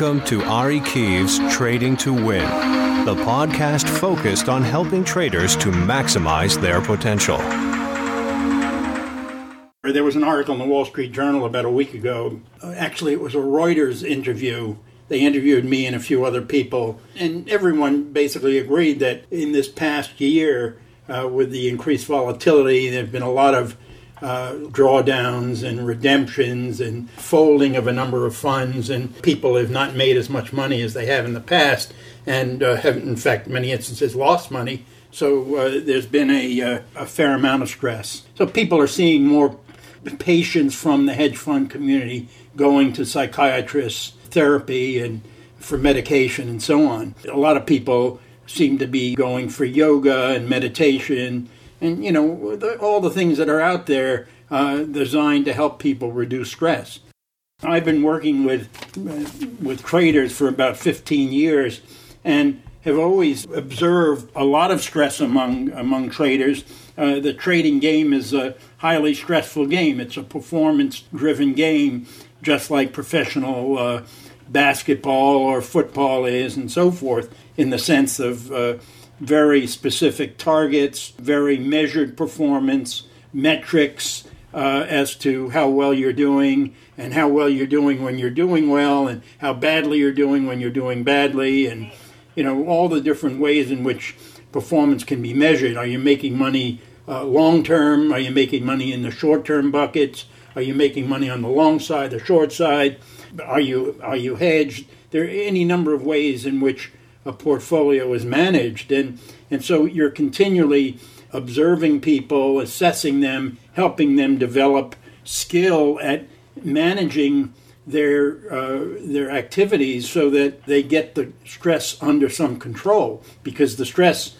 Welcome to Ari Kiev's Trading to Win, the podcast focused on helping traders to maximize their potential. There was an article in the Wall Street Journal about a week ago. Actually, it was a Reuters interview. They interviewed me and a few other people, and everyone basically agreed that in this past year, uh, with the increased volatility, there have been a lot of uh, drawdowns and redemptions and folding of a number of funds, and people have not made as much money as they have in the past, and uh, have, in fact, many instances lost money. So uh, there's been a, uh, a fair amount of stress. So people are seeing more patients from the hedge fund community going to psychiatrists, therapy, and for medication and so on. A lot of people seem to be going for yoga and meditation and you know the, all the things that are out there uh, designed to help people reduce stress. I've been working with uh, with traders for about 15 years, and have always observed a lot of stress among among traders. Uh, the trading game is a highly stressful game. It's a performance-driven game, just like professional uh, basketball or football is, and so forth, in the sense of uh, very specific targets, very measured performance, metrics uh, as to how well you're doing and how well you're doing when you're doing well and how badly you're doing when you're doing badly and you know all the different ways in which performance can be measured. Are you making money uh, long term? Are you making money in the short term buckets? Are you making money on the long side, the short side? Are you are you hedged? There are any number of ways in which a portfolio is managed. And, and so you're continually observing people, assessing them, helping them develop skill at managing their uh, their activities so that they get the stress under some control because the stress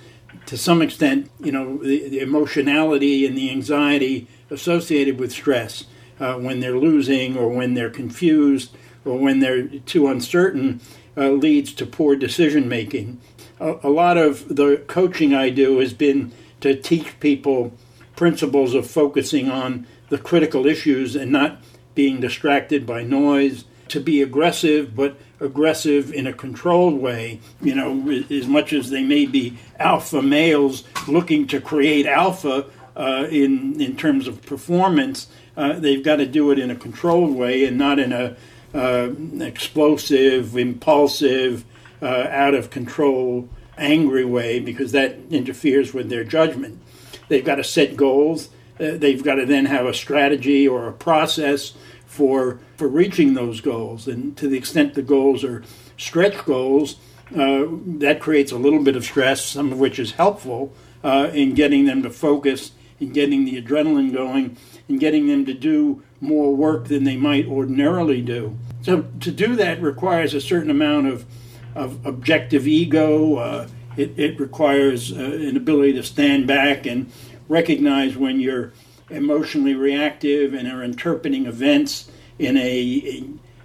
to some extent you know the, the emotionality and the anxiety associated with stress uh, when they're losing or when they're confused or when they're too uncertain uh, leads to poor decision making. A, a lot of the coaching I do has been to teach people principles of focusing on the critical issues and not being distracted by noise, to be aggressive, but aggressive in a controlled way. You know, as much as they may be alpha males looking to create alpha uh, in in terms of performance, uh, they've got to do it in a controlled way and not in a uh, explosive, impulsive, uh, out of control, angry way because that interferes with their judgment. They've got to set goals. Uh, they've got to then have a strategy or a process for for reaching those goals. And to the extent the goals are stretch goals, uh, that creates a little bit of stress, some of which is helpful uh, in getting them to focus, in getting the adrenaline going, and getting them to do more work than they might ordinarily do. So to do that requires a certain amount of, of objective ego. Uh, it, it, requires uh, an ability to stand back and recognize when you're emotionally reactive and are interpreting events in a,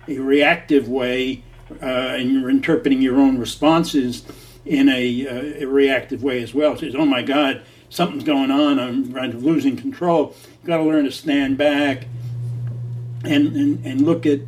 a, a reactive way uh, and you're interpreting your own responses in a, uh, a reactive way as well. Says, oh my God, something's going on, I'm losing control. You've got to learn to stand back and, and, and look at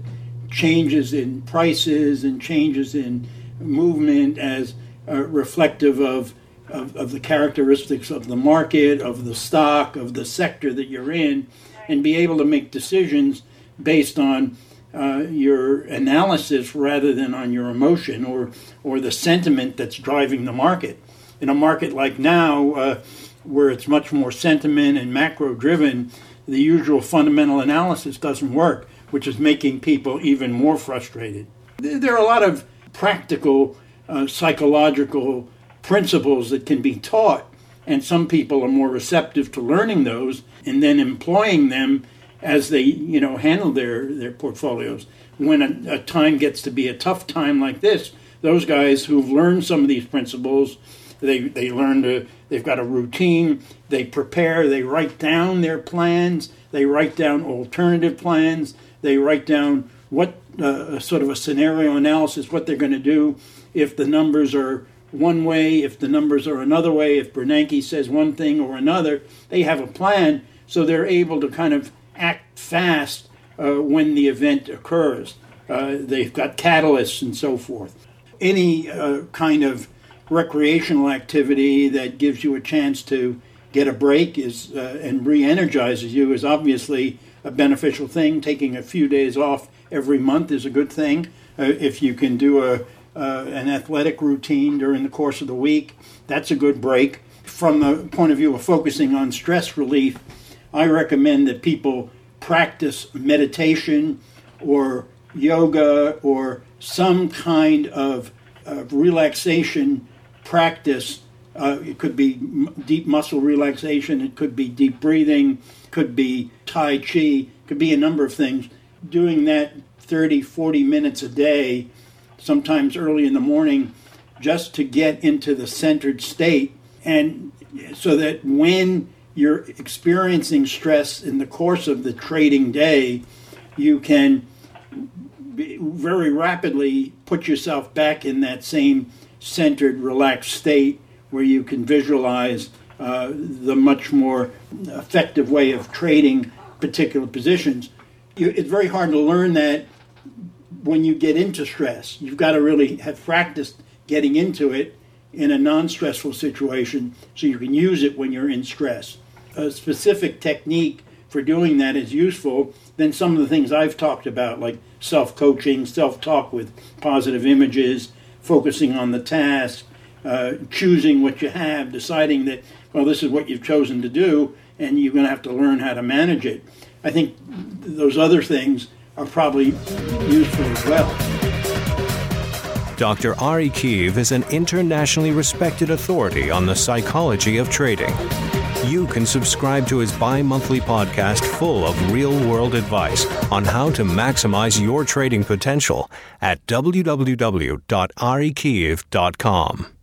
changes in prices and changes in movement as uh, reflective of, of, of, the characteristics of the market, of the stock, of the sector that you're in, and be able to make decisions based on uh, your analysis rather than on your emotion or, or the sentiment that's driving the market. In a market like now, uh, where it's much more sentiment and macro driven, the usual fundamental analysis doesn't work, which is making people even more frustrated. There are a lot of practical uh, psychological principles that can be taught, and some people are more receptive to learning those and then employing them as they you know handle their their portfolios. When a, a time gets to be a tough time like this, those guys who've learned some of these principles they, they learn to, they've got a routine, they prepare, they write down their plans, they write down alternative plans, they write down what uh, sort of a scenario analysis, what they're going to do if the numbers are one way, if the numbers are another way, if Bernanke says one thing or another, they have a plan so they're able to kind of act fast uh, when the event occurs. Uh, they've got catalysts and so forth. Any uh, kind of recreational activity that gives you a chance to get a break is uh, and re-energizes you is obviously a beneficial thing. Taking a few days off every month is a good thing. Uh, if you can do a uh, an athletic routine during the course of the week, that's a good break. From the point of view of focusing on stress relief, I recommend that people practice meditation or yoga or some kind of, of relaxation practice. Uh, it could be m- deep muscle relaxation, it could be deep breathing, could be Tai Chi, could be a number of things. Doing that 30, 40 minutes a day, sometimes early in the morning, just to get into the centered state. And so that when you're experiencing stress in the course of the trading day, you can very rapidly put yourself back in that same centered, relaxed state where you can visualize uh, the much more effective way of trading particular positions. You, it's very hard to learn that when you get into stress. You've got to really have practiced getting into it in a non stressful situation so you can use it when you're in stress. A specific technique for doing that is useful than some of the things I've talked about, like self coaching, self talk with positive images, focusing on the task, uh, choosing what you have, deciding that, well, this is what you've chosen to do, and you're going to have to learn how to manage it. I think those other things are probably useful as well. Dr. Ari Kiev is an internationally respected authority on the psychology of trading. You can subscribe to his bi monthly podcast full of real world advice on how to maximize your trading potential at www.arikiev.com.